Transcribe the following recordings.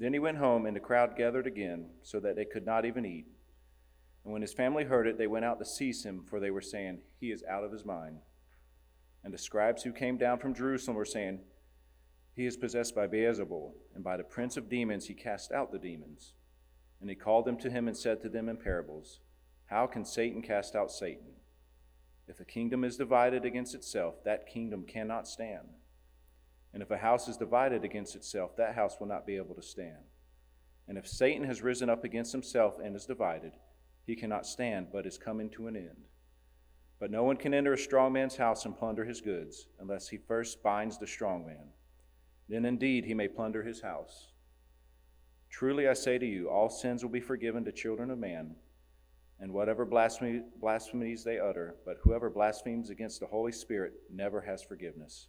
Then he went home, and the crowd gathered again, so that they could not even eat. And when his family heard it, they went out to seize him, for they were saying, He is out of his mind. And the scribes who came down from Jerusalem were saying, He is possessed by Beelzebul, and by the prince of demons he cast out the demons. And he called them to him and said to them in parables, How can Satan cast out Satan? If a kingdom is divided against itself, that kingdom cannot stand. And if a house is divided against itself, that house will not be able to stand. And if Satan has risen up against himself and is divided, he cannot stand, but is coming to an end. But no one can enter a strong man's house and plunder his goods, unless he first binds the strong man. Then indeed he may plunder his house. Truly I say to you, all sins will be forgiven to children of man, and whatever blasphemies they utter, but whoever blasphemes against the Holy Spirit never has forgiveness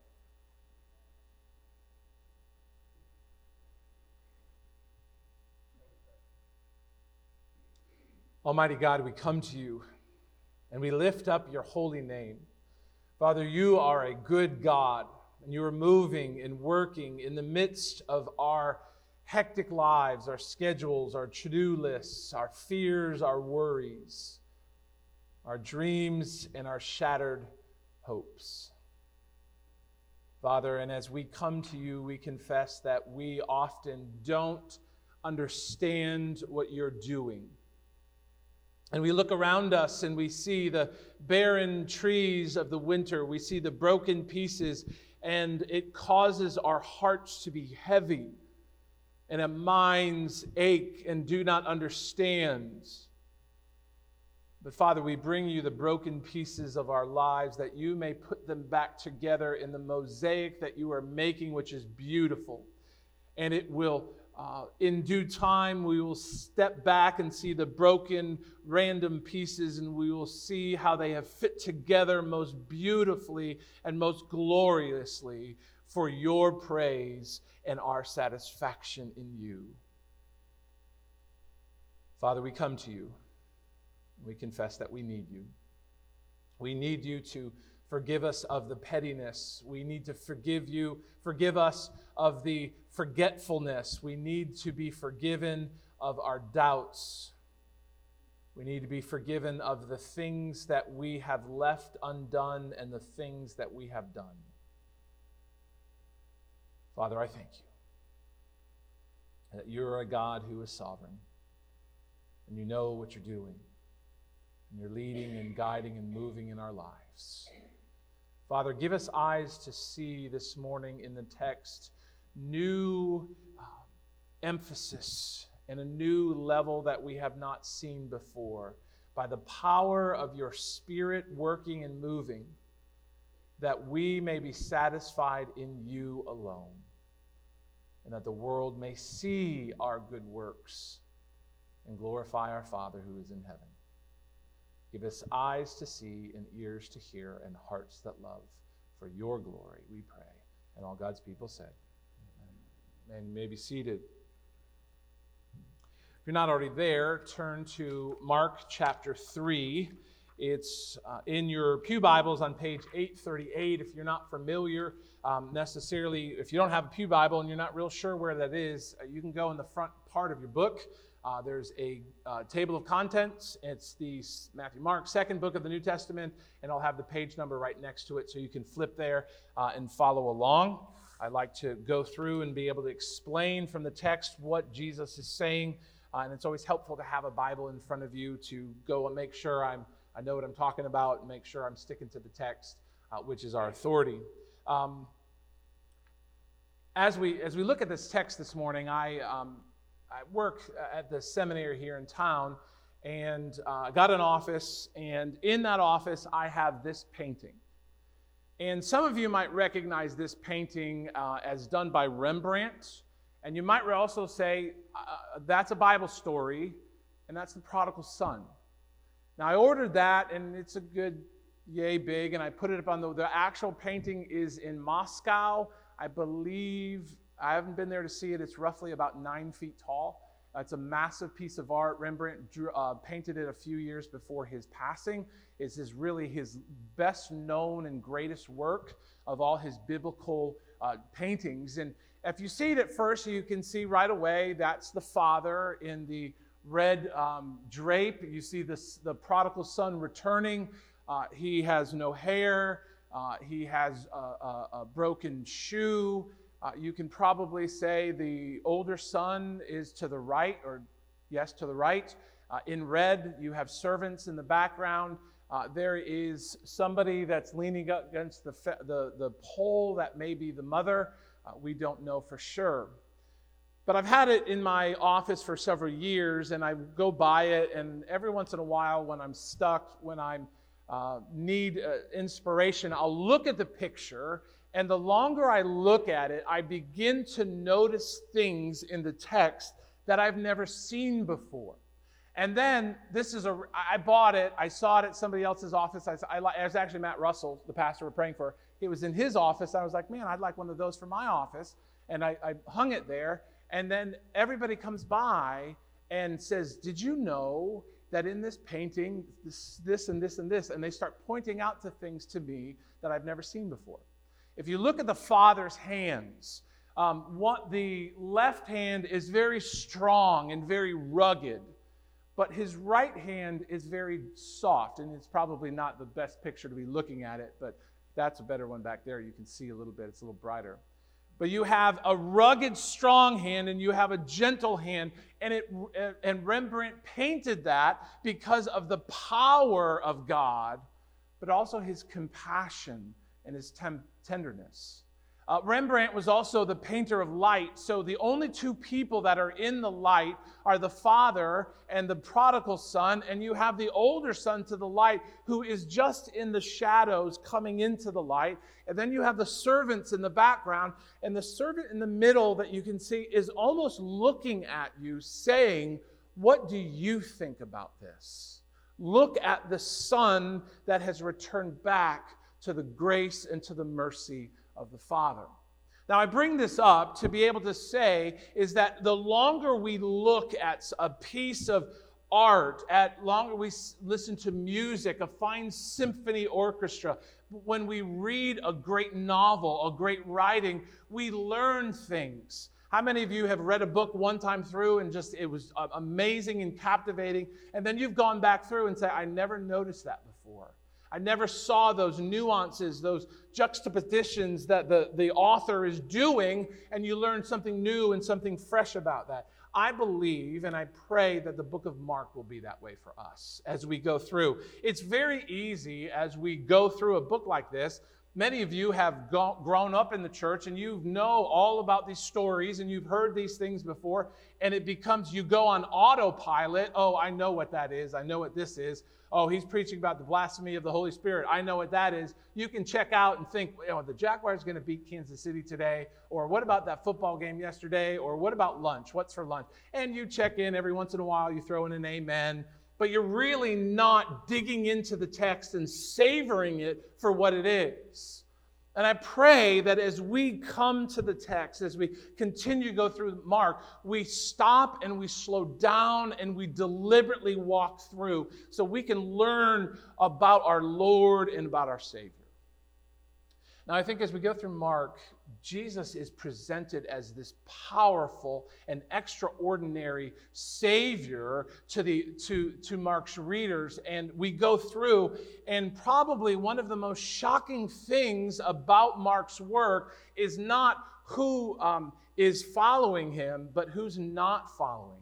Almighty God, we come to you and we lift up your holy name. Father, you are a good God, and you are moving and working in the midst of our hectic lives, our schedules, our to do lists, our fears, our worries, our dreams, and our shattered hopes. Father, and as we come to you, we confess that we often don't understand what you're doing. And we look around us and we see the barren trees of the winter. We see the broken pieces, and it causes our hearts to be heavy and our minds ache and do not understand. But Father, we bring you the broken pieces of our lives that you may put them back together in the mosaic that you are making, which is beautiful. And it will uh, in due time, we will step back and see the broken, random pieces, and we will see how they have fit together most beautifully and most gloriously for your praise and our satisfaction in you. Father, we come to you. We confess that we need you. We need you to forgive us of the pettiness. We need to forgive you, forgive us of the forgetfulness. We need to be forgiven of our doubts. We need to be forgiven of the things that we have left undone and the things that we have done. Father, I thank you that you're a God who is sovereign and you know what you're doing and you're leading and guiding and moving in our lives. Father, give us eyes to see this morning in the text new uh, emphasis and a new level that we have not seen before by the power of your Spirit working and moving, that we may be satisfied in you alone, and that the world may see our good works and glorify our Father who is in heaven. Give us eyes to see and ears to hear and hearts that love. For your glory, we pray. And all God's people said, Amen. and may be seated. If you're not already there, turn to Mark chapter 3. It's uh, in your Pew Bibles on page 838. If you're not familiar um, necessarily, if you don't have a Pew Bible and you're not real sure where that is, uh, you can go in the front part of your book. Uh, there's a uh, table of contents. It's the Matthew, Mark, second book of the New Testament, and I'll have the page number right next to it so you can flip there uh, and follow along. I like to go through and be able to explain from the text what Jesus is saying. Uh, and it's always helpful to have a Bible in front of you to go and make sure I'm, I know what I'm talking about and make sure I'm sticking to the text, uh, which is our authority. Um, as, we, as we look at this text this morning, I, um, I work at the seminary here in town and uh, got an office. And in that office, I have this painting. And some of you might recognize this painting uh, as done by Rembrandt. And you might also say, uh, that's a Bible story, and that's the prodigal son. Now, I ordered that, and it's a good yay big, and I put it up on the, the actual painting is in Moscow. I believe, I haven't been there to see it, it's roughly about nine feet tall. It's a massive piece of art. Rembrandt drew, uh, painted it a few years before his passing. It's his, really his best known and greatest work of all his biblical uh, paintings. And if you see it at first, you can see right away that's the father in the red um, drape. You see this, the prodigal son returning. Uh, he has no hair. Uh, he has a, a, a broken shoe. Uh, you can probably say the older son is to the right, or yes, to the right. Uh, in red, you have servants in the background. Uh, there is somebody that's leaning against the, the, the pole that may be the mother. Uh, we don't know for sure. But I've had it in my office for several years, and I go by it, and every once in a while, when I'm stuck, when I uh, need uh, inspiration, I'll look at the picture, and the longer I look at it, I begin to notice things in the text that I've never seen before. And then this is a, I bought it, I saw it at somebody else's office. I, I, it was actually Matt Russell, the pastor we're praying for. It was in his office. I was like, man, I'd like one of those for my office. And I, I hung it there. And then everybody comes by and says, Did you know that in this painting, this, this and this and this? And they start pointing out to things to me that I've never seen before. If you look at the Father's hands, um, what the left hand is very strong and very rugged, but his right hand is very soft, and it's probably not the best picture to be looking at it, but that's a better one back there. You can see a little bit, it's a little brighter. But you have a rugged, strong hand and you have a gentle hand. And, it, and Rembrandt painted that because of the power of God, but also his compassion and his tem- tenderness. Uh, Rembrandt was also the painter of light, so the only two people that are in the light are the father and the prodigal son, and you have the older son to the light who is just in the shadows coming into the light. And then you have the servants in the background, and the servant in the middle that you can see is almost looking at you, saying, What do you think about this? Look at the son that has returned back to the grace and to the mercy of the Father. Now, I bring this up to be able to say is that the longer we look at a piece of art, at longer we listen to music, a fine symphony orchestra, when we read a great novel, a great writing, we learn things. How many of you have read a book one time through and just it was uh, amazing and captivating, and then you've gone back through and say, I never noticed that before? I never saw those nuances, those juxtapositions that the, the author is doing, and you learn something new and something fresh about that. I believe and I pray that the book of Mark will be that way for us as we go through. It's very easy as we go through a book like this. Many of you have go- grown up in the church and you know all about these stories and you've heard these things before, and it becomes you go on autopilot. Oh, I know what that is. I know what this is oh, he's preaching about the blasphemy of the Holy Spirit. I know what that is. You can check out and think, oh, the Jaguars going to beat Kansas City today, or what about that football game yesterday, or what about lunch? What's for lunch? And you check in every once in a while, you throw in an amen, but you're really not digging into the text and savoring it for what it is. And I pray that as we come to the text, as we continue to go through Mark, we stop and we slow down and we deliberately walk through so we can learn about our Lord and about our Savior. Now, I think as we go through Mark, Jesus is presented as this powerful and extraordinary Savior to, the, to, to Mark's readers. And we go through, and probably one of the most shocking things about Mark's work is not who um, is following him, but who's not following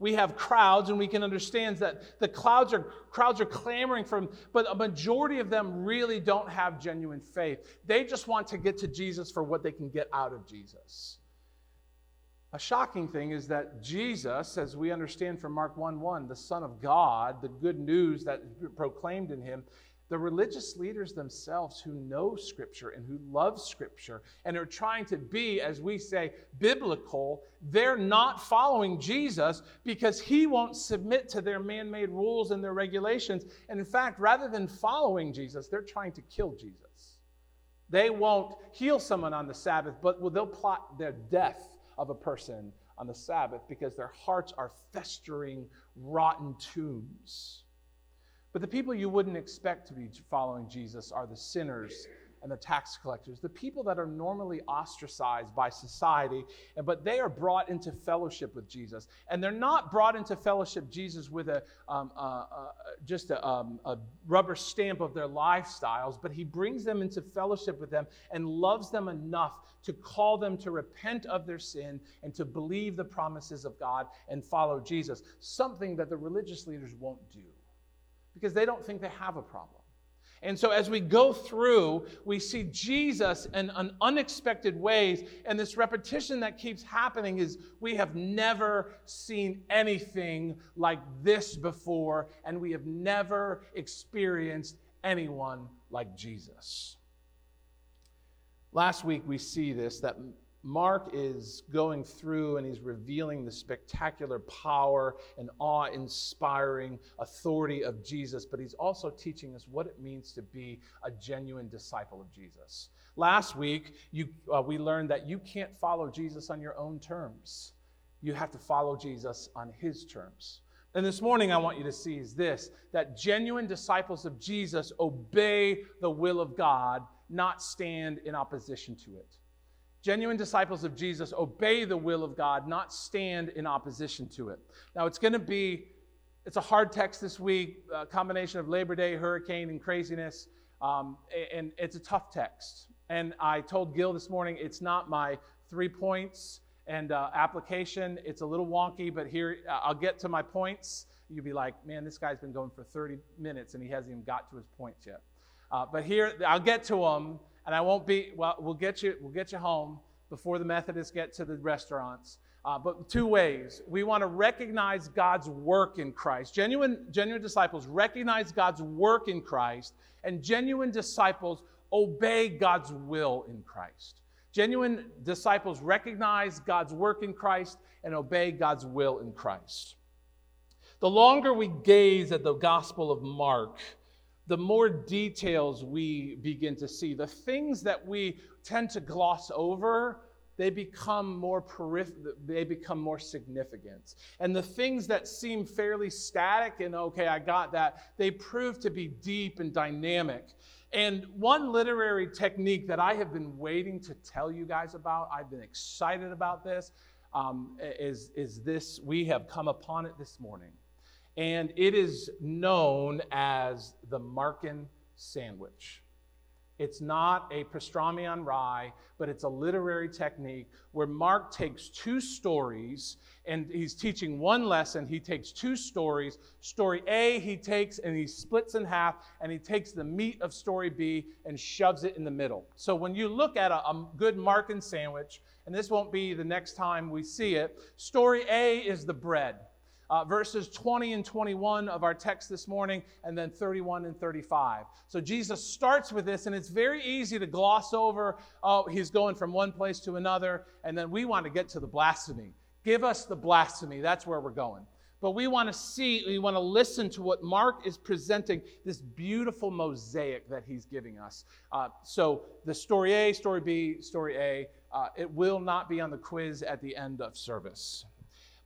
we have crowds and we can understand that the crowds are crowds are clamoring for but a majority of them really don't have genuine faith. They just want to get to jesus for what they can get out of jesus. A shocking thing is that jesus as we understand from mark 1 1 the son of god the good news that proclaimed in him the religious leaders themselves who know Scripture and who love Scripture and are trying to be, as we say, biblical, they're not following Jesus because he won't submit to their man made rules and their regulations. And in fact, rather than following Jesus, they're trying to kill Jesus. They won't heal someone on the Sabbath, but they'll plot their death of a person on the Sabbath because their hearts are festering rotten tombs. But the people you wouldn't expect to be following Jesus are the sinners and the tax collectors, the people that are normally ostracized by society, but they are brought into fellowship with Jesus. And they're not brought into fellowship Jesus with a, um, just a, um, a rubber stamp of their lifestyles, but he brings them into fellowship with them and loves them enough to call them to repent of their sin and to believe the promises of God and follow Jesus, something that the religious leaders won't do because they don't think they have a problem. And so, as we go through, we see Jesus in, unexpected ways. And this repetition that keeps happening is we have never seen anything like this before, and we have never experienced anyone like Jesus. Last week, we see this that Mark is going through and he's revealing the spectacular power and awe inspiring authority of Jesus, but he's also teaching us what it means to be a genuine disciple of Jesus. Last week, you, uh, we learned that you can't follow Jesus on your own terms, you have to follow Jesus on his terms. And this morning, I want you to see is this that genuine disciples of Jesus obey the will of God, not stand in opposition to it. Genuine disciples of Jesus obey the will of God, not stand in opposition to it. Now, it's going to be, it's a hard text this week, a combination of Labor Day, hurricane, and craziness. Um, and it's a tough text. And I told Gil this morning, it's not my three points and uh, application. It's a little wonky, but here, uh, I'll get to my points. You'd be like, man, this guy's been going for 30 minutes and he hasn't even got to his points yet. Uh, but here, I'll get to them and I won't be, well, we'll get you, we'll get you home before the Methodists get to the restaurants. Uh, but two ways. We want to recognize God's work in Christ. Genuine, genuine disciples recognize God's work in Christ, and genuine disciples obey God's will in Christ. Genuine disciples recognize God's work in Christ and obey God's will in Christ. The longer we gaze at the Gospel of Mark, the more details we begin to see. The things that we tend to gloss over, they become more periph- they become more significant. And the things that seem fairly static and okay, I got that, they prove to be deep and dynamic. And one literary technique that I have been waiting to tell you guys about, I've been excited about this, um, is, is this. We have come upon it this morning and it is known as the Markan sandwich. It's not a pastrami on rye, but it's a literary technique where Mark takes two stories and he's teaching one lesson. He takes two stories. Story A, he takes and he splits in half and he takes the meat of story B and shoves it in the middle. So when you look at a, a good Markan sandwich, and this won't be the next time we see it, story A is the bread uh, verses 20 and 21 of our text this morning, and then 31 and 35. So Jesus starts with this, and it's very easy to gloss over, oh, he's going from one place to another, and then we want to get to the blasphemy. Give us the blasphemy. That's where we're going. But we want to see, we want to listen to what Mark is presenting, this beautiful mosaic that he's giving us. Uh, so the story A, story B, story A, uh, it will not be on the quiz at the end of service.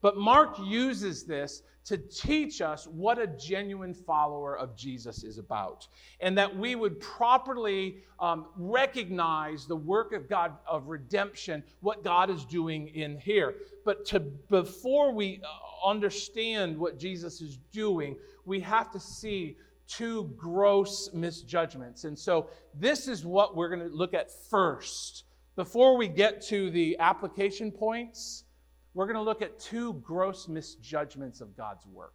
But Mark uses this to teach us what a genuine follower of Jesus is about, and that we would properly um, recognize the work of God of redemption, what God is doing in here. But to before we uh, understand what Jesus is doing, we have to see two gross misjudgments. And so this is what we're going to look at first. Before we get to the application points, we're going to look at two gross misjudgments of God's work.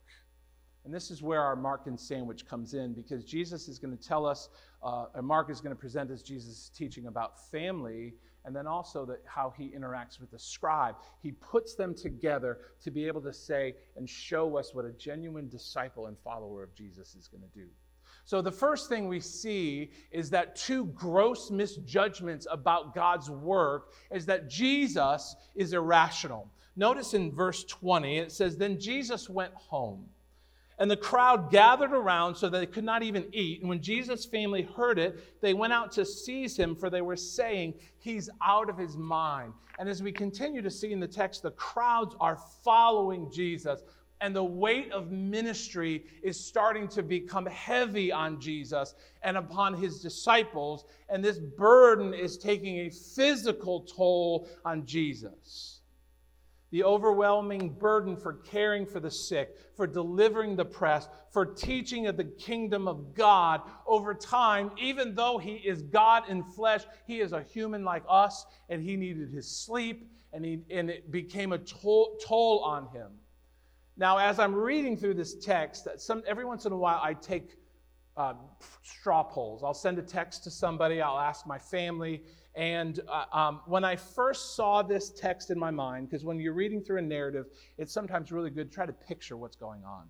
And this is where our Markan sandwich comes in because Jesus is going to tell us, uh, and Mark is going to present us Jesus' teaching about family and then also how he interacts with the scribe. He puts them together to be able to say and show us what a genuine disciple and follower of Jesus is going to do. So, the first thing we see is that two gross misjudgments about God's work is that Jesus is irrational. Notice in verse 20, it says, Then Jesus went home. And the crowd gathered around so that they could not even eat. And when Jesus' family heard it, they went out to seize him, for they were saying, He's out of his mind. And as we continue to see in the text, the crowds are following Jesus. And the weight of ministry is starting to become heavy on Jesus and upon his disciples. And this burden is taking a physical toll on Jesus the overwhelming burden for caring for the sick, for delivering the oppressed, for teaching of the kingdom of God over time, even though he is God in flesh, he is a human like us, and he needed his sleep, and, he, and it became a toll, toll on him. Now, as I'm reading through this text, some, every once in a while I take uh, straw polls. I'll send a text to somebody, I'll ask my family, and uh, um, when I first saw this text in my mind, because when you're reading through a narrative, it's sometimes really good to try to picture what's going on.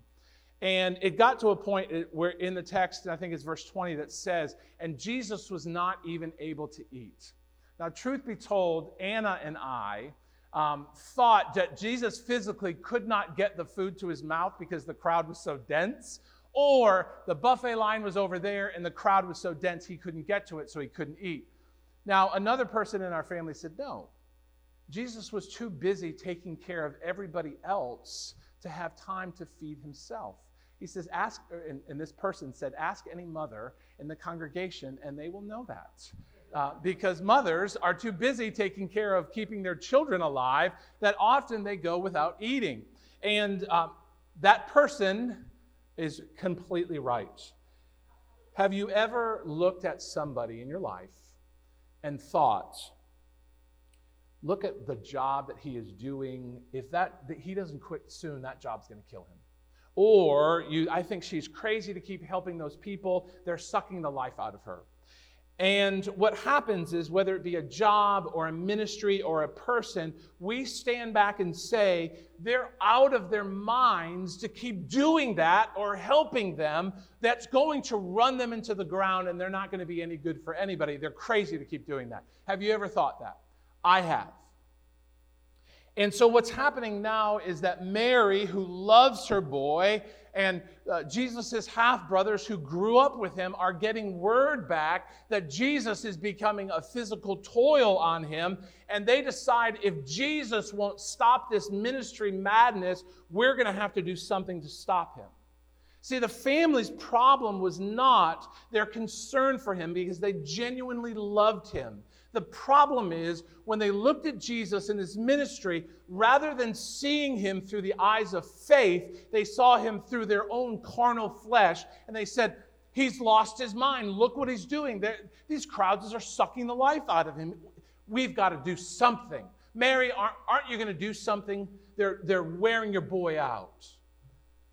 And it got to a point where in the text, I think it's verse 20, that says, And Jesus was not even able to eat. Now, truth be told, Anna and I um, thought that Jesus physically could not get the food to his mouth because the crowd was so dense, or the buffet line was over there and the crowd was so dense he couldn't get to it, so he couldn't eat. Now, another person in our family said, no. Jesus was too busy taking care of everybody else to have time to feed himself. He says, ask, and, and this person said, ask any mother in the congregation, and they will know that. Uh, because mothers are too busy taking care of keeping their children alive that often they go without eating. And uh, that person is completely right. Have you ever looked at somebody in your life and thoughts. Look at the job that he is doing. If that, that he doesn't quit soon, that job's going to kill him. Or you, I think she's crazy to keep helping those people. They're sucking the life out of her. And what happens is, whether it be a job or a ministry or a person, we stand back and say, they're out of their minds to keep doing that or helping them. That's going to run them into the ground and they're not going to be any good for anybody. They're crazy to keep doing that. Have you ever thought that? I have. And so, what's happening now is that Mary, who loves her boy, and uh, Jesus' half brothers who grew up with him are getting word back that Jesus is becoming a physical toil on him. And they decide if Jesus won't stop this ministry madness, we're going to have to do something to stop him. See, the family's problem was not their concern for him because they genuinely loved him. The problem is when they looked at Jesus and his ministry, rather than seeing him through the eyes of faith, they saw him through their own carnal flesh. And they said, He's lost his mind. Look what he's doing. They're, these crowds are sucking the life out of him. We've got to do something. Mary, aren't, aren't you going to do something? They're, they're wearing your boy out.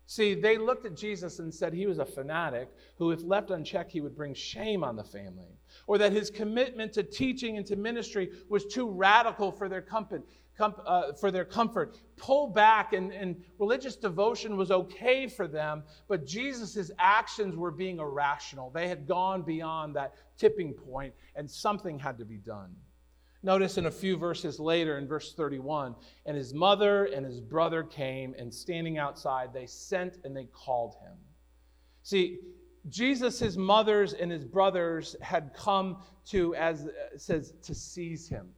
See, they looked at Jesus and said he was a fanatic who, if left unchecked, he would bring shame on the family or that his commitment to teaching and to ministry was too radical for their comfort. Uh, for their comfort, pull back, and, and religious devotion was okay for them, but Jesus' actions were being irrational. They had gone beyond that tipping point, and something had to be done. Notice in a few verses later, in verse 31, and his mother and his brother came, and standing outside, they sent and they called him. See, Jesus, his mothers, and his brothers had come to, as says, to seize him.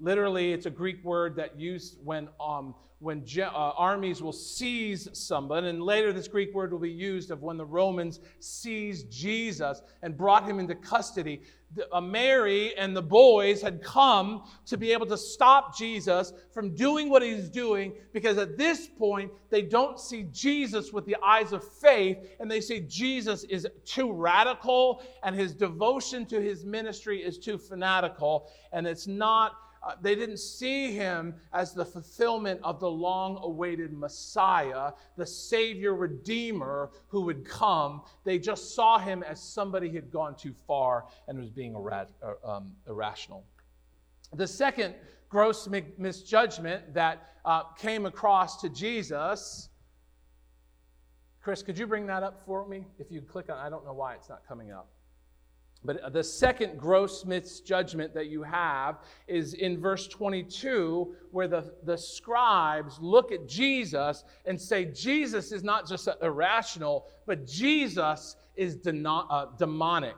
Literally, it's a Greek word that used when, um, when uh, armies will seize someone. And later, this Greek word will be used of when the Romans seized Jesus and brought him into custody Uh, Mary and the boys had come to be able to stop Jesus from doing what he's doing because at this point they don't see Jesus with the eyes of faith and they see Jesus is too radical and his devotion to his ministry is too fanatical and it's not uh, they didn't see him as the fulfillment of the long awaited Messiah, the Savior Redeemer who would come. They just saw him as somebody who had gone too far and was being uh, um, irrational. The second gross misjudgment that uh, came across to Jesus Chris, could you bring that up for me? If you click on, I don't know why it's not coming up. But the second gross misjudgment that you have is in verse 22, where the, the scribes look at Jesus and say, Jesus is not just irrational, but Jesus is uh, demonic.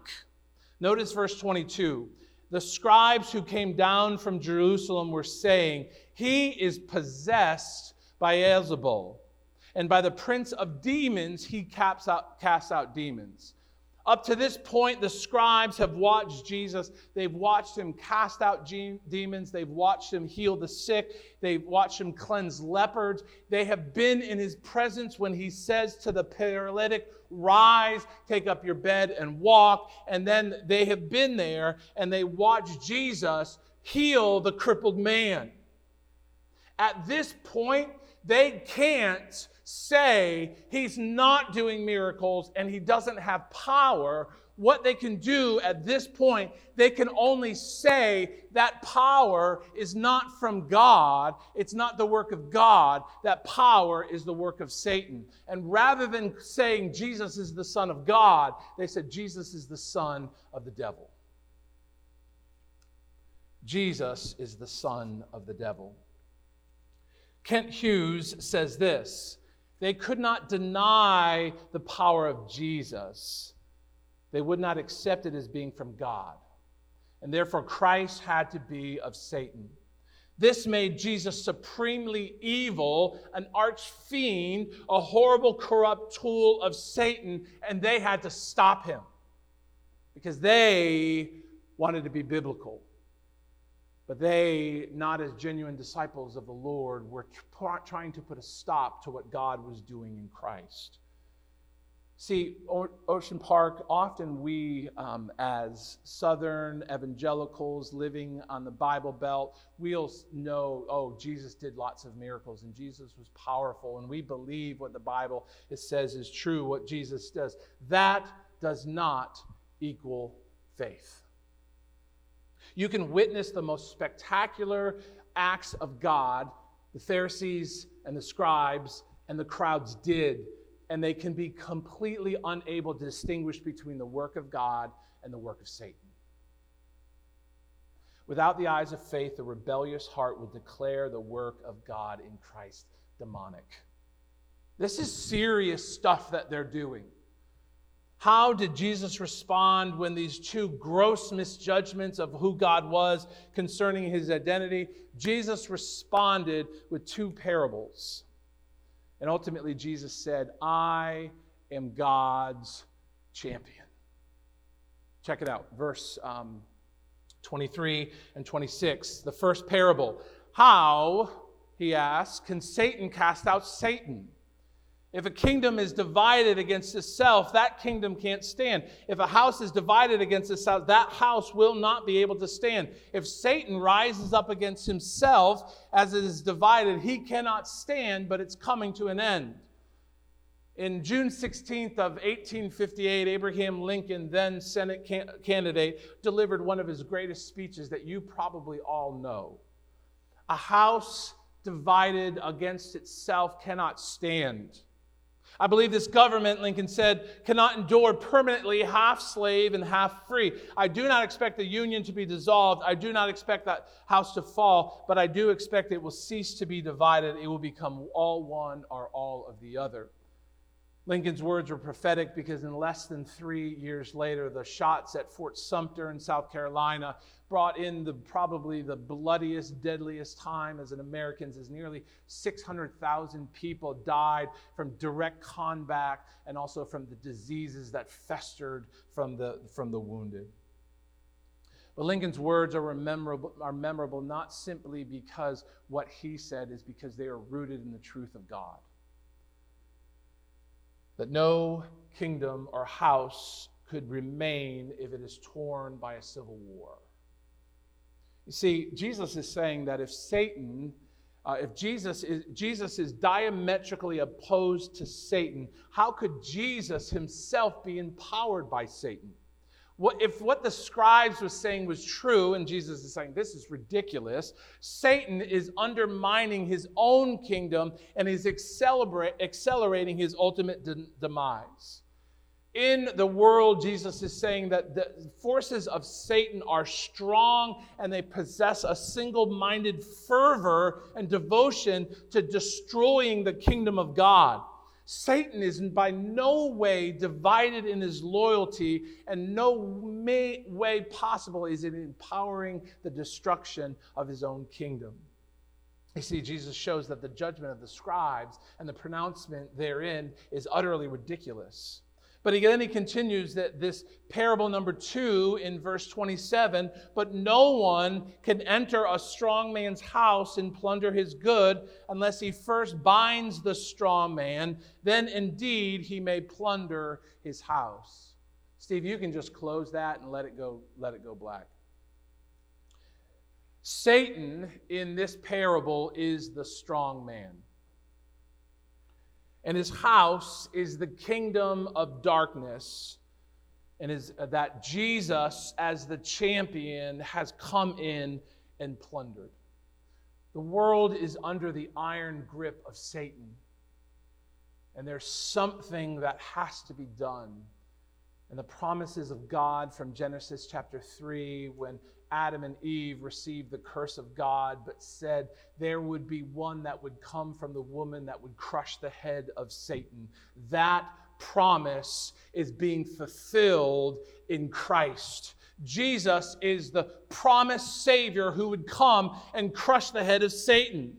Notice verse 22. The scribes who came down from Jerusalem were saying, He is possessed by Beelzebul, and by the prince of demons, he out, casts out demons. Up to this point, the scribes have watched Jesus. They've watched him cast out demons. They've watched him heal the sick. They've watched him cleanse leopards. They have been in his presence when he says to the paralytic, Rise, take up your bed, and walk. And then they have been there and they watched Jesus heal the crippled man. At this point, they can't say he's not doing miracles and he doesn't have power, what they can do at this point, they can only say that power is not from God. It's not the work of God. That power is the work of Satan. And rather than saying Jesus is the Son of God, they said Jesus is the Son of the devil. Jesus is the Son of the devil. Kent Hughes says this they could not deny the power of Jesus. They would not accept it as being from God. And therefore, Christ had to be of Satan. This made Jesus supremely evil, an arch fiend, a horrible, corrupt tool of Satan, and they had to stop him because they wanted to be biblical. But they, not as genuine disciples of the Lord, were trying to put a stop to what God was doing in Christ. See, Ocean Park, often we, um, as Southern evangelicals living on the Bible Belt, we'll know, oh, Jesus did lots of miracles and Jesus was powerful, and we believe what the Bible says is true, what Jesus does. That does not equal faith. You can witness the most spectacular acts of God, the Pharisees and the scribes and the crowds did, and they can be completely unable to distinguish between the work of God and the work of Satan. Without the eyes of faith, the rebellious heart will declare the work of God in Christ demonic. This is serious stuff that they're doing. How did Jesus respond when these two gross misjudgments of who God was concerning his identity? Jesus responded with two parables. And ultimately, Jesus said, I am God's champion. Check it out, verse um, 23 and 26. The first parable. How, he asks, can Satan cast out Satan? If a kingdom is divided against itself, that kingdom can't stand. If a house is divided against itself, that house will not be able to stand. If Satan rises up against himself as it is divided, he cannot stand, but it's coming to an end. In June 16th of 1858, Abraham Lincoln, then Senate candidate, delivered one of his greatest speeches that you probably all know. A house divided against itself cannot stand. I believe this government, Lincoln said, cannot endure permanently half slave and half free. I do not expect the union to be dissolved. I do not expect that house to fall, but I do expect it will cease to be divided. It will become all one or all of the other. Lincoln's words were prophetic because in less than three years later, the shots at Fort Sumter in South Carolina brought in the probably the bloodiest, deadliest time as an Americans, as nearly 600,000 people died from direct combat and also from the diseases that festered from the, from the wounded. But Lincoln's words are memorable, are memorable not simply because what he said is because they are rooted in the truth of God that no kingdom or house could remain if it is torn by a civil war. You see, Jesus is saying that if Satan, uh, if Jesus is, Jesus is diametrically opposed to Satan, how could Jesus himself be empowered by Satan? What, if what the scribes was saying was true, and Jesus is saying this is ridiculous, Satan is undermining his own kingdom and is accelerating his ultimate de- demise. In the world, Jesus is saying that the forces of Satan are strong and they possess a single minded fervor and devotion to destroying the kingdom of God. Satan is by no way divided in his loyalty, and no way possible is it empowering the destruction of his own kingdom. You see, Jesus shows that the judgment of the scribes and the pronouncement therein is utterly ridiculous. But again, he continues that this parable number two in verse 27 but no one can enter a strong man's house and plunder his good unless he first binds the strong man. Then indeed he may plunder his house. Steve, you can just close that and let it go, let it go black. Satan in this parable is the strong man and his house is the kingdom of darkness and is uh, that Jesus as the champion has come in and plundered. The world is under the iron grip of Satan. And there's something that has to be done. And the promises of God from Genesis chapter 3 when Adam and Eve received the curse of God, but said there would be one that would come from the woman that would crush the head of Satan. That promise is being fulfilled in Christ. Jesus is the promised Savior who would come and crush the head of Satan.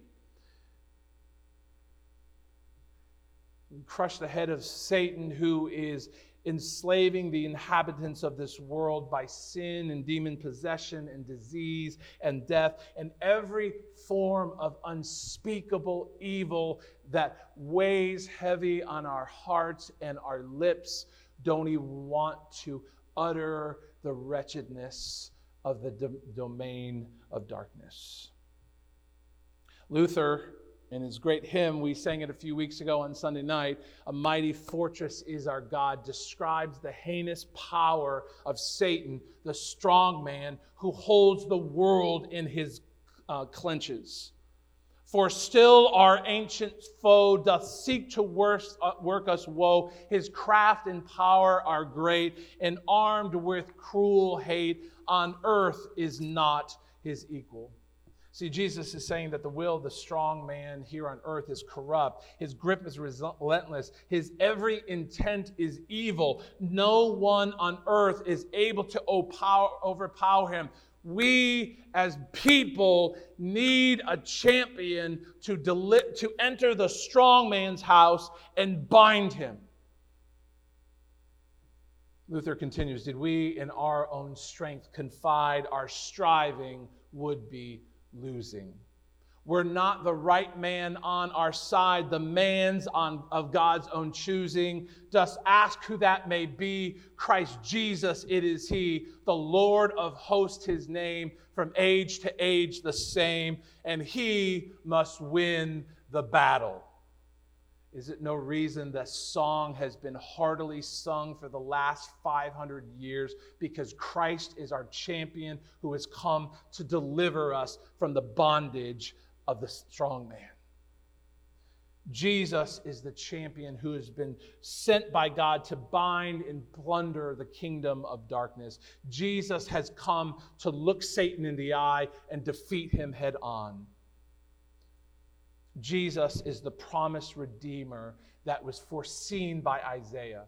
Crush the head of Satan, who is enslaving the inhabitants of this world by sin and demon possession and disease and death and every form of unspeakable evil that weighs heavy on our hearts and our lips. Don't even want to utter the wretchedness of the do- domain of darkness. Luther in his great hymn, we sang it a few weeks ago on Sunday night, A Mighty Fortress is Our God, describes the heinous power of Satan, the strong man who holds the world in his uh, clenches. For still our ancient foe doth seek to uh, work us woe. His craft and power are great, and armed with cruel hate, on earth is not his equal. See, Jesus is saying that the will of the strong man here on earth is corrupt. His grip is relentless. His every intent is evil. No one on earth is able to overpower him. We as people need a champion to, deli- to enter the strong man's house and bind him. Luther continues Did we in our own strength confide our striving would be losing. We're not the right man on our side, the man's on, of God's own choosing. Just ask who that may be. Christ Jesus, it is He, the Lord of hosts, His name, from age to age the same, and He must win the battle. Is it no reason that song has been heartily sung for the last 500 years? Because Christ is our champion who has come to deliver us from the bondage of the strong man. Jesus is the champion who has been sent by God to bind and plunder the kingdom of darkness. Jesus has come to look Satan in the eye and defeat him head on. Jesus is the promised Redeemer that was foreseen by Isaiah.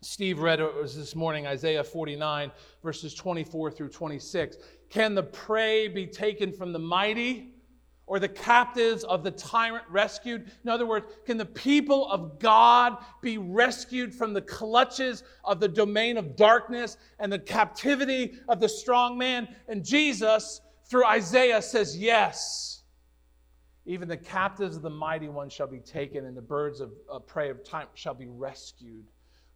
Steve read it was this morning, Isaiah 49, verses 24 through 26. Can the prey be taken from the mighty? Or the captives of the tyrant rescued? In other words, can the people of God be rescued from the clutches of the domain of darkness and the captivity of the strong man? And Jesus, through Isaiah, says yes. Even the captives of the mighty one shall be taken, and the birds of, prey of time shall be rescued.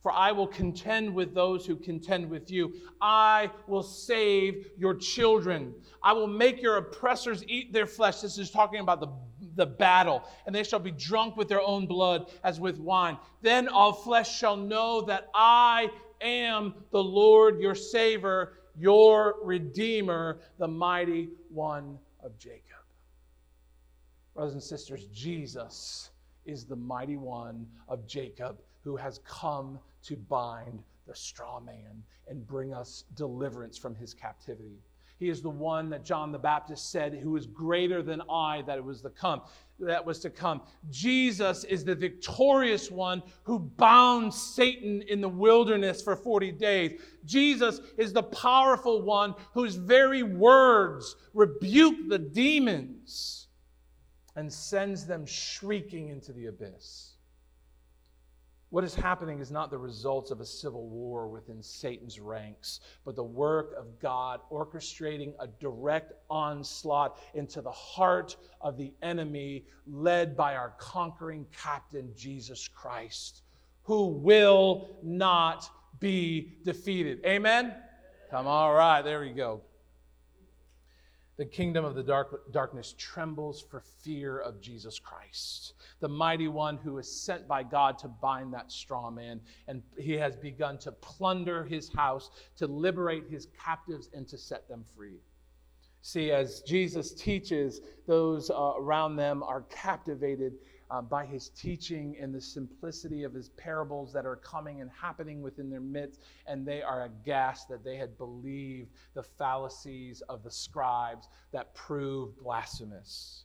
For I will contend with those who contend with you. I will save your children. I will make your oppressors eat their flesh. This is talking about the, the battle. And they shall be drunk with their own blood as with wine. Then all flesh shall know that I am the Lord your Savior, your Redeemer, the mighty one of Jacob. Brothers and sisters, Jesus is the mighty one of Jacob who has come to bind the straw man and bring us deliverance from his captivity. He is the one that John the Baptist said, who is greater than I, that it was the come, that was to come. Jesus is the victorious one who bound Satan in the wilderness for 40 days. Jesus is the powerful one whose very words rebuke the demons and sends them shrieking into the abyss. What is happening is not the results of a civil war within Satan's ranks, but the work of God orchestrating a direct onslaught into the heart of the enemy, led by our conquering captain, Jesus Christ, who will not be defeated. Amen? Come, all right, there we go. The kingdom of the dark, darkness trembles for fear of Jesus Christ, the mighty one who is sent by God to bind that straw man. And he has begun to plunder his house, to liberate his captives, and to set them free. See, as Jesus teaches, those uh, around them are captivated uh, by his teaching and the simplicity of his parables that are coming and happening within their midst, and they are aghast that they had believed the fallacies of the scribes that proved blasphemous.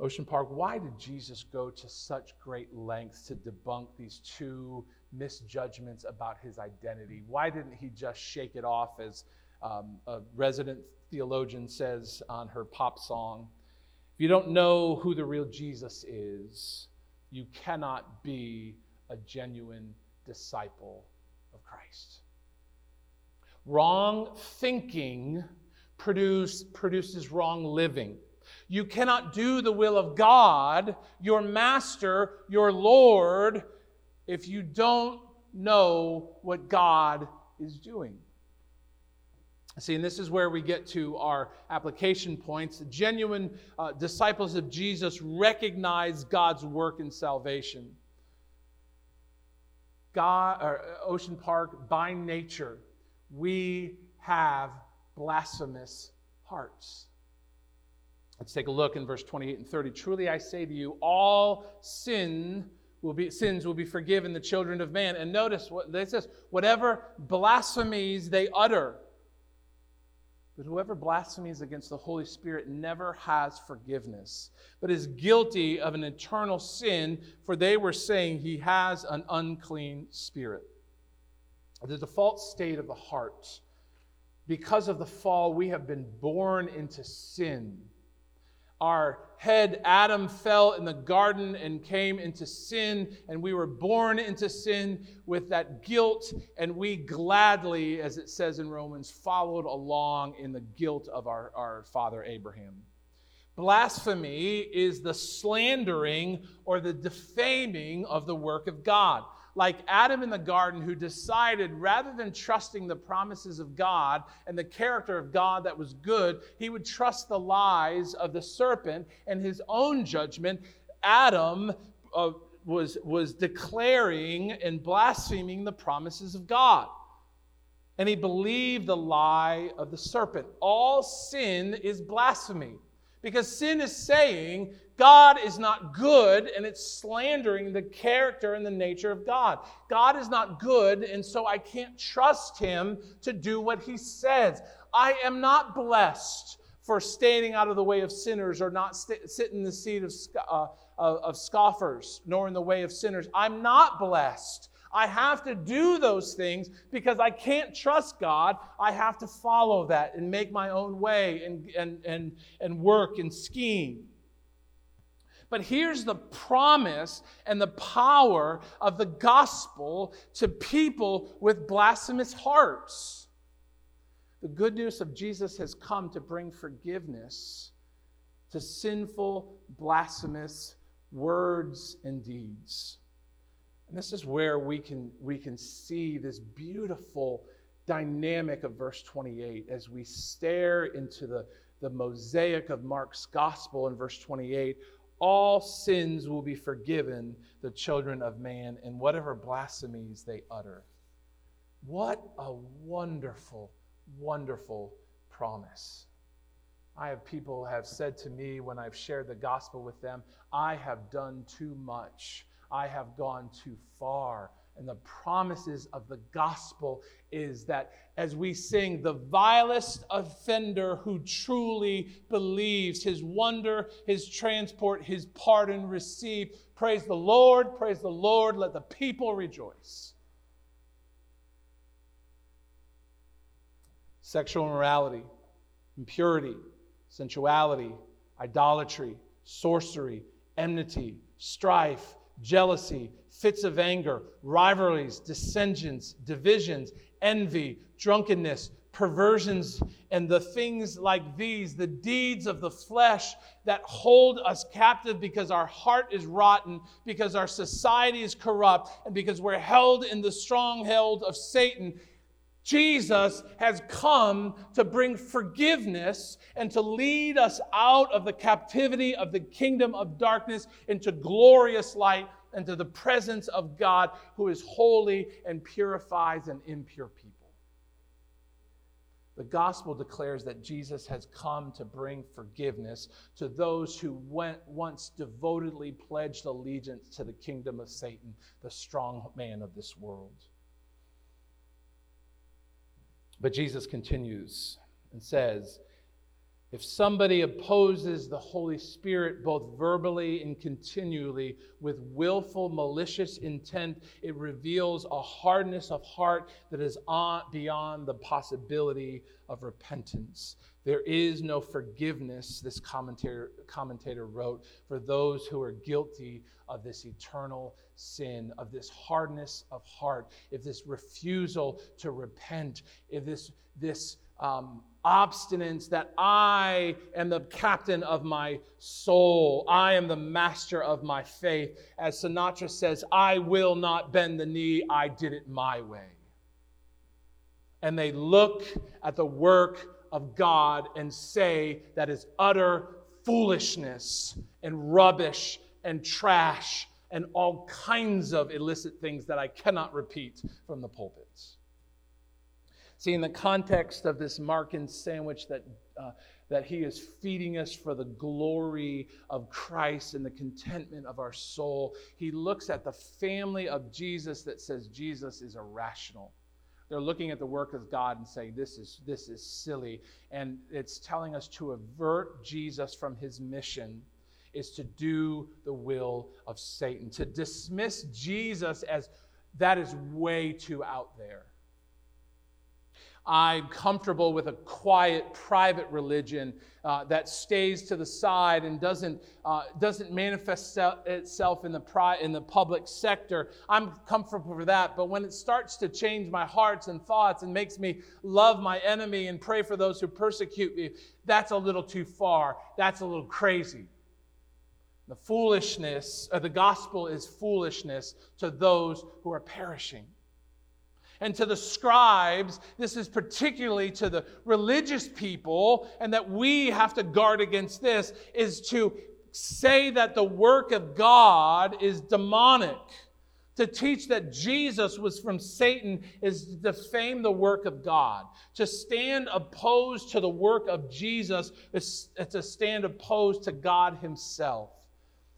Ocean Park, why did Jesus go to such great lengths to debunk these two misjudgments about his identity? Why didn't he just shake it off, as um, a resident theologian says on her pop song? If you don't know who the real Jesus is, you cannot be a genuine disciple of Christ. Wrong thinking produce, produces wrong living. You cannot do the will of God, your master, your Lord, if you don't know what God is doing. See, and this is where we get to our application points. Genuine uh, disciples of Jesus recognize God's work in salvation. God, or uh, Ocean Park, by nature, we have blasphemous hearts. Let's take a look in verse 28 and 30. Truly I say to you, all sin will be sins will be forgiven the children of man. And notice what it says, whatever blasphemies they utter but whoever blasphemies against the Holy Spirit never has forgiveness, but is guilty of an eternal sin, for they were saying he has an unclean spirit. The default state of the heart. Because of the fall, we have been born into sin. Our head, Adam, fell in the garden and came into sin, and we were born into sin with that guilt, and we gladly, as it says in Romans, followed along in the guilt of our, our father Abraham. Blasphemy is the slandering or the defaming of the work of God like Adam in the garden, who decided rather than trusting the promises of God and the character of God that was good, he would trust the lies of the serpent and his own judgment. Adam uh, was, was declaring and blaspheming the promises of God. And he believed the lie of the serpent. All sin is blasphemy. Because sin is saying God is not good, and it's slandering the character and the nature of God. God is not good, and so I can't trust him to do what he says. I am not blessed for standing out of the way of sinners or not st- in the seat of, uh, of scoffers, nor in the way of sinners. I'm not blessed. I have to do those things because I can't trust God. I have to follow that and make my own way and, and, and, and work and scheme. But here's the promise and the power of the gospel to people with blasphemous hearts. The good news of Jesus has come to bring forgiveness to sinful, blasphemous words and deeds. And this is where we can, we can see this beautiful dynamic of verse 28 as we stare into the, the mosaic of Mark's gospel in verse 28 all sins will be forgiven the children of man and whatever blasphemies they utter. What a wonderful, wonderful promise. I have people have said to me when I've shared the gospel with them, I have done too much. I have gone too far. And the promises of the gospel is that as we sing, the vilest offender who truly believes, his wonder, his transport, his pardon receive. Praise the Lord, praise the Lord, let the people rejoice. Sexual immorality, impurity, sensuality, idolatry, sorcery, enmity, strife, jealousy, fits of anger, rivalries, dissensions, divisions, envy, drunkenness, perversions, and the things like these, the deeds of the flesh that hold us captive because our heart is rotten, because our society is corrupt, and because we're held in the stronghold of Satan. Jesus has come to bring forgiveness and to lead us out of the captivity of the kingdom of darkness into glorious light and to the presence of God who is holy and purifies an impure people. The gospel declares that Jesus has come to bring forgiveness to those who went once devotedly pledged allegiance to the kingdom of Satan, the strong man of this world. But Jesus continues and says, if somebody opposes the Holy Spirit both verbally and continually with willful, malicious intent, it reveals a hardness of heart that is beyond the possibility of repentance. There is no forgiveness, this commentator, commentator wrote, for those who are guilty of this eternal sin, of this hardness of heart, if this refusal to repent, if this, this um, obstinance that I am the captain of my soul, I am the master of my faith. As Sinatra says, I will not bend the knee, I did it my way. And they look at the work of God and say that is utter foolishness and rubbish and trash and all kinds of illicit things that I cannot repeat from the pulpits. See, in the context of this Markan sandwich that, uh, that he is feeding us for the glory of Christ and the contentment of our soul, he looks at the family of Jesus that says Jesus is irrational. They're looking at the work of God and saying, this is, this is silly. And it's telling us to avert Jesus from his mission is to do the will of Satan, to dismiss Jesus as that is way too out there. I'm comfortable with a quiet, private religion uh, that stays to the side and doesn't, uh, doesn't manifest itself in the, pri- in the public sector. I'm comfortable with that. But when it starts to change my hearts and thoughts and makes me love my enemy and pray for those who persecute me, that's a little too far. That's a little crazy. The foolishness, of the gospel is foolishness to those who are perishing and to the scribes. This is particularly to the religious people, and that we have to guard against this is to say that the work of God is demonic. To teach that Jesus was from Satan is to defame the work of God. To stand opposed to the work of Jesus is uh, to stand opposed to God Himself.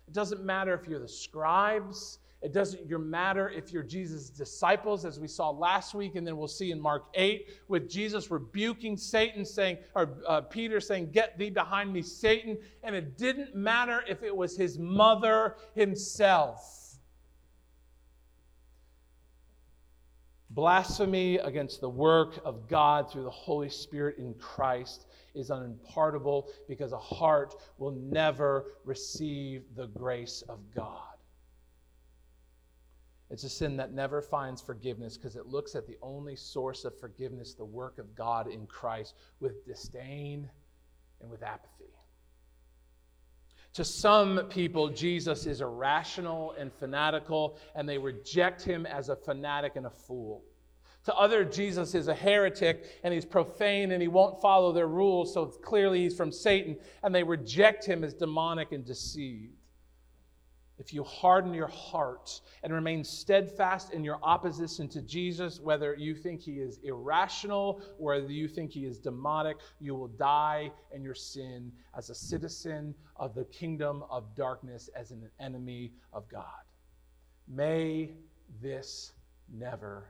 It doesn't matter if you're the scribes, it doesn't matter if you're Jesus' disciples, as we saw last week, and then we'll see in Mark 8 with Jesus rebuking Satan, saying, or uh, Peter saying, Get thee behind me, Satan. And it didn't matter if it was his mother himself. Blasphemy against the work of God through the Holy Spirit in Christ is unpardonable because a heart will never receive the grace of God. It's a sin that never finds forgiveness because it looks at the only source of forgiveness, the work of God in Christ, with disdain and with apathy. To some people, Jesus is irrational and fanatical, and they reject him as a fanatic and a fool. To other, Jesus is a heretic and he's profane and he won't follow their rules, so clearly he's from Satan, and they reject him as demonic and deceived. If you harden your heart and remain steadfast in your opposition to Jesus, whether you think he is irrational, whether you think he is demonic, you will die in your sin as a citizen of the kingdom of darkness, as an enemy of God. May this never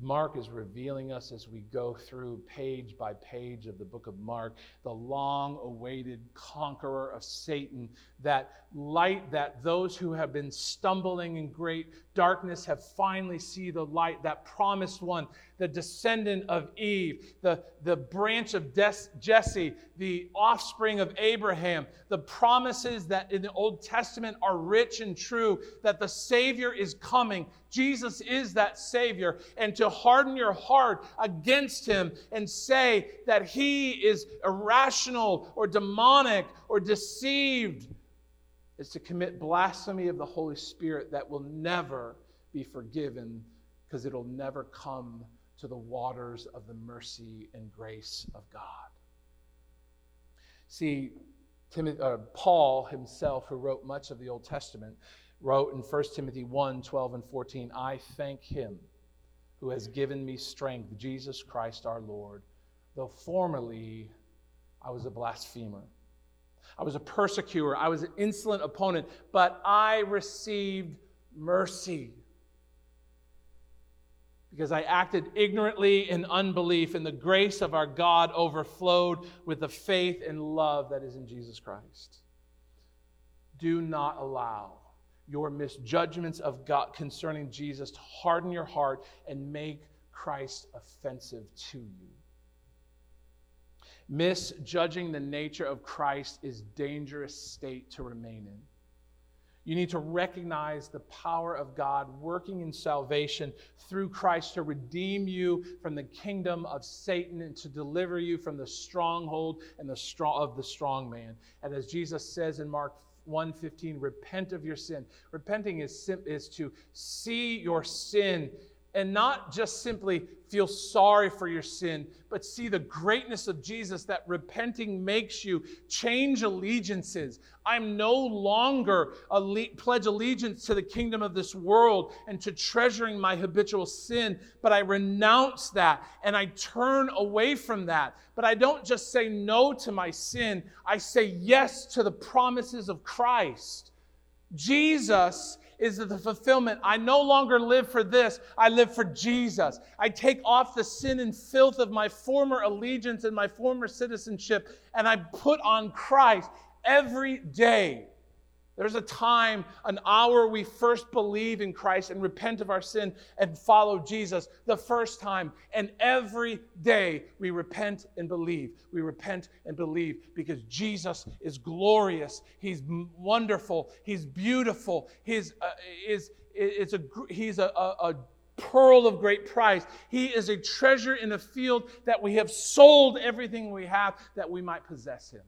Mark is revealing us as we go through page by page of the book of Mark, the long awaited conqueror of Satan, that light that those who have been stumbling in great darkness have finally see the light, that promised one, the descendant of Eve, the, the branch of Des- Jesse, the offspring of Abraham, the promises that in the Old Testament are rich and true, that the Savior is coming. Jesus is that Savior. And to harden your heart against Him and say that He is irrational or demonic or deceived is to commit blasphemy of the Holy Spirit that will never be forgiven because it'll never come to the waters of the mercy and grace of God. See, Timothy, uh, Paul himself, who wrote much of the Old Testament, wrote in 1 Timothy 1 12 and 14, I thank him who has given me strength, Jesus Christ our Lord, though formerly I was a blasphemer I was a persecutor. I was an insolent opponent, but I received mercy because I acted ignorantly in unbelief, and the grace of our God overflowed with the faith and love that is in Jesus Christ. Do not allow your misjudgments of God concerning Jesus to harden your heart and make Christ offensive to you. Misjudging the nature of Christ is dangerous state to remain in. You need to recognize the power of God working in salvation through Christ to redeem you from the kingdom of Satan and to deliver you from the stronghold and the strong of the strong man. And as Jesus says in Mark 1:15, repent of your sin. Repenting is, is to see your sin and not just simply feel sorry for your sin, but see the greatness of Jesus that repenting makes you change allegiances. I'm no longer alle- pledge allegiance to the kingdom of this world and to treasuring my habitual sin, but I renounce that and I turn away from that. But I don't just say no to my sin, I say yes to the promises of Christ. Jesus is the fulfillment. I no longer live for this, I live for Jesus. I take off the sin and filth of my former allegiance and my former citizenship, and I put on Christ every day. There's a time, an hour we first believe in Christ and repent of our sin and follow Jesus. The first time. And every day we repent and believe. We repent and believe because Jesus is glorious. He's wonderful. He's beautiful. He's, uh, is, is a, he's a, a, a pearl of great price. He is a treasure in a field that we have sold everything we have that we might possess him.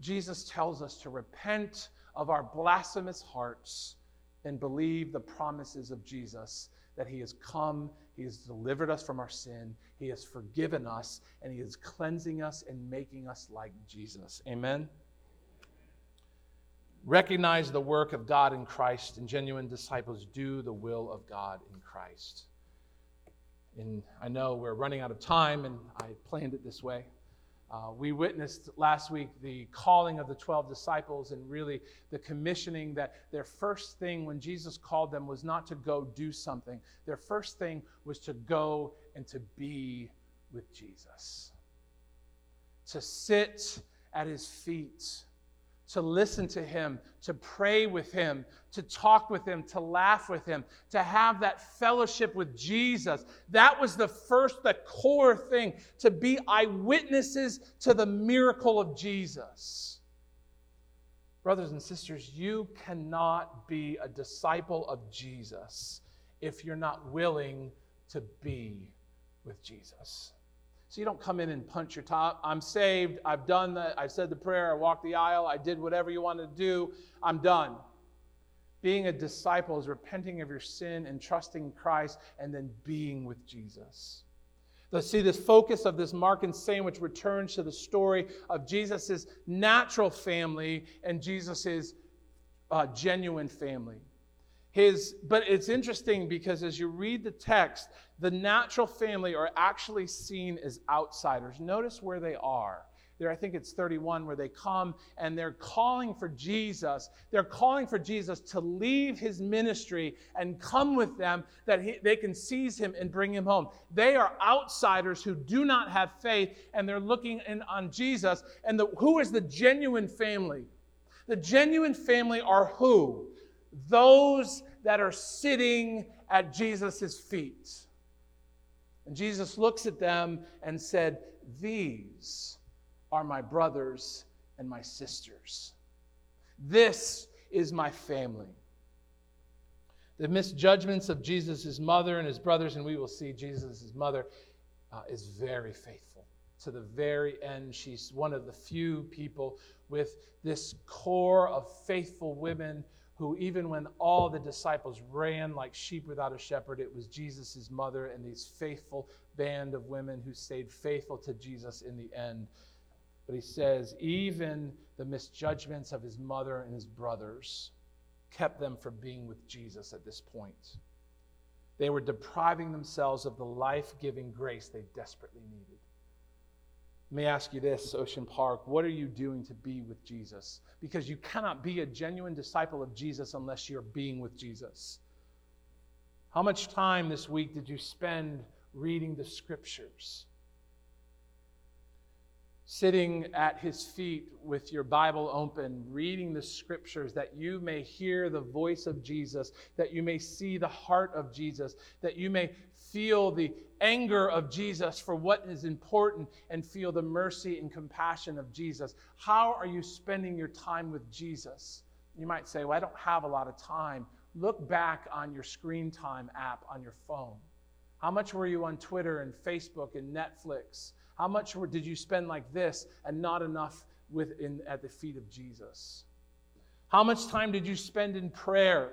Jesus tells us to repent of our blasphemous hearts and believe the promises of Jesus that He has come, He has delivered us from our sin, He has forgiven us, and He is cleansing us and making us like Jesus. Amen? Recognize the work of God in Christ, and genuine disciples do the will of God in Christ. And I know we're running out of time, and I planned it this way. Uh, we witnessed last week the calling of the 12 disciples and really the commissioning that their first thing when Jesus called them was not to go do something. Their first thing was to go and to be with Jesus, to sit at his feet to listen to him, to pray with him, to talk with him, to laugh with him, to have that fellowship with Jesus. That was the first, the core thing, to be eyewitnesses to the miracle of Jesus. Brothers and sisters, you cannot be a disciple of Jesus if you're not willing to be with Jesus. So you don't come in and punch your top. I'm saved. I've done that. I've said the prayer. I walked the aisle. I did whatever you wanted to do. I'm done. Being a disciple is repenting of your sin and trusting Christ and then being with Jesus. The, see, this focus of this Markan sandwich returns to the story of Jesus' natural family and Jesus' uh, genuine family. His, but it's interesting because as you read the text, the natural family are actually seen as outsiders. Notice where they are there, I think it's 31, where they come and they're calling for Jesus. They're calling for Jesus to leave his ministry and come with them that he, they can seize him and bring him home. They are outsiders who do not have faith and they're looking in, on Jesus. And the, who is the genuine family? The genuine family are who? Those that are sitting at Jesus' feet. And Jesus looks at them and said, These are my brothers and my sisters. This is my family. The misjudgments of Jesus' mother and his brothers, and we will see Jesus' mother uh, is very faithful. To the very end, she's one of the few people with this core of faithful women who, even when all the disciples ran like sheep without a shepherd, it was Jesus' mother and these faithful band of women who stayed faithful to Jesus in the end. But he says, even the misjudgments of his mother and his brothers kept them from being with Jesus at this point. They were depriving themselves of the life giving grace they desperately needed. Let me ask you this, Ocean Park. What are you doing to be with Jesus? Because you cannot be a genuine disciple of Jesus unless you're being with Jesus. How much time this week did you spend reading the scriptures? sitting at his feet with your Bible open, reading the scriptures, that you may hear the voice of Jesus, that you may see the heart of Jesus, that you may feel the anger of Jesus for what is important and feel the mercy and compassion of Jesus. How are you spending your time with Jesus? You might say, Well, I don't have a lot of time. Look back on your screen time app on your phone. How much were you on Twitter and Facebook and Netflix? How much did you spend like this and not enough with in, at the feet of Jesus? How much time did you spend in prayer?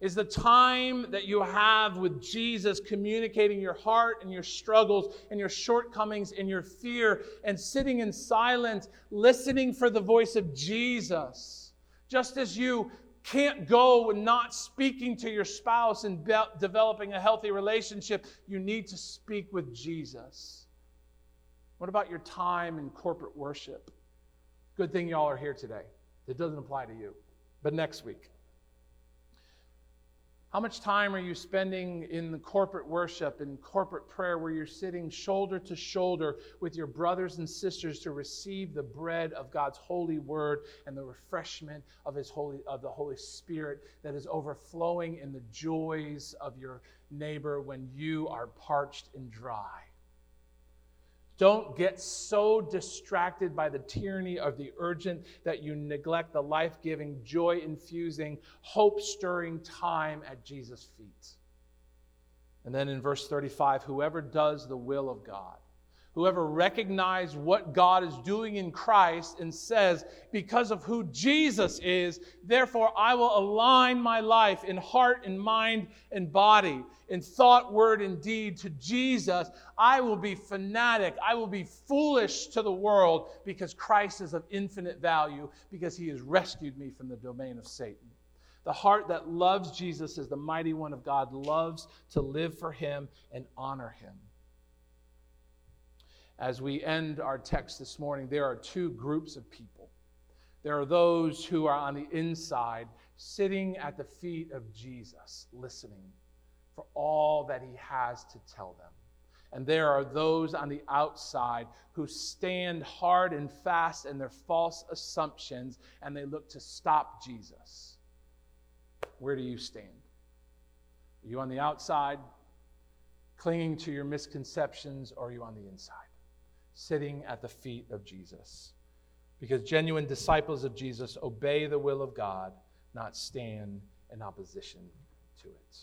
Is the time that you have with Jesus communicating your heart and your struggles and your shortcomings and your fear and sitting in silence, listening for the voice of Jesus? Just as you can't go and not speaking to your spouse and be- developing a healthy relationship, you need to speak with Jesus. What about your time in corporate worship? Good thing y'all are here today. It doesn't apply to you, but next week. How much time are you spending in the corporate worship and corporate prayer where you're sitting shoulder to shoulder with your brothers and sisters to receive the bread of God's holy word and the refreshment of his holy of the Holy Spirit that is overflowing in the joys of your neighbor when you are parched and dry? Don't get so distracted by the tyranny of the urgent that you neglect the life giving, joy infusing, hope stirring time at Jesus' feet. And then in verse 35, whoever does the will of God whoever recognizes what God is doing in Christ and says, because of who Jesus is, therefore I will align my life in heart and mind and body, in thought, word, and deed to Jesus, I will be fanatic. I will be foolish to the world because Christ is of infinite value, because he has rescued me from the domain of Satan. The heart that loves Jesus as the mighty one of God loves to live for him and honor him as we end our text this morning, there are two groups of people. There are those who are on the inside, sitting at the feet of Jesus, listening for all that he has to tell them. And there are those on the outside who stand hard and fast in their false assumptions and they look to stop Jesus. Where do you stand? Are you on the outside, clinging to your misconceptions, or are you on the inside? Sitting at the feet of Jesus. Because genuine disciples of Jesus obey the will of God, not stand in opposition to it.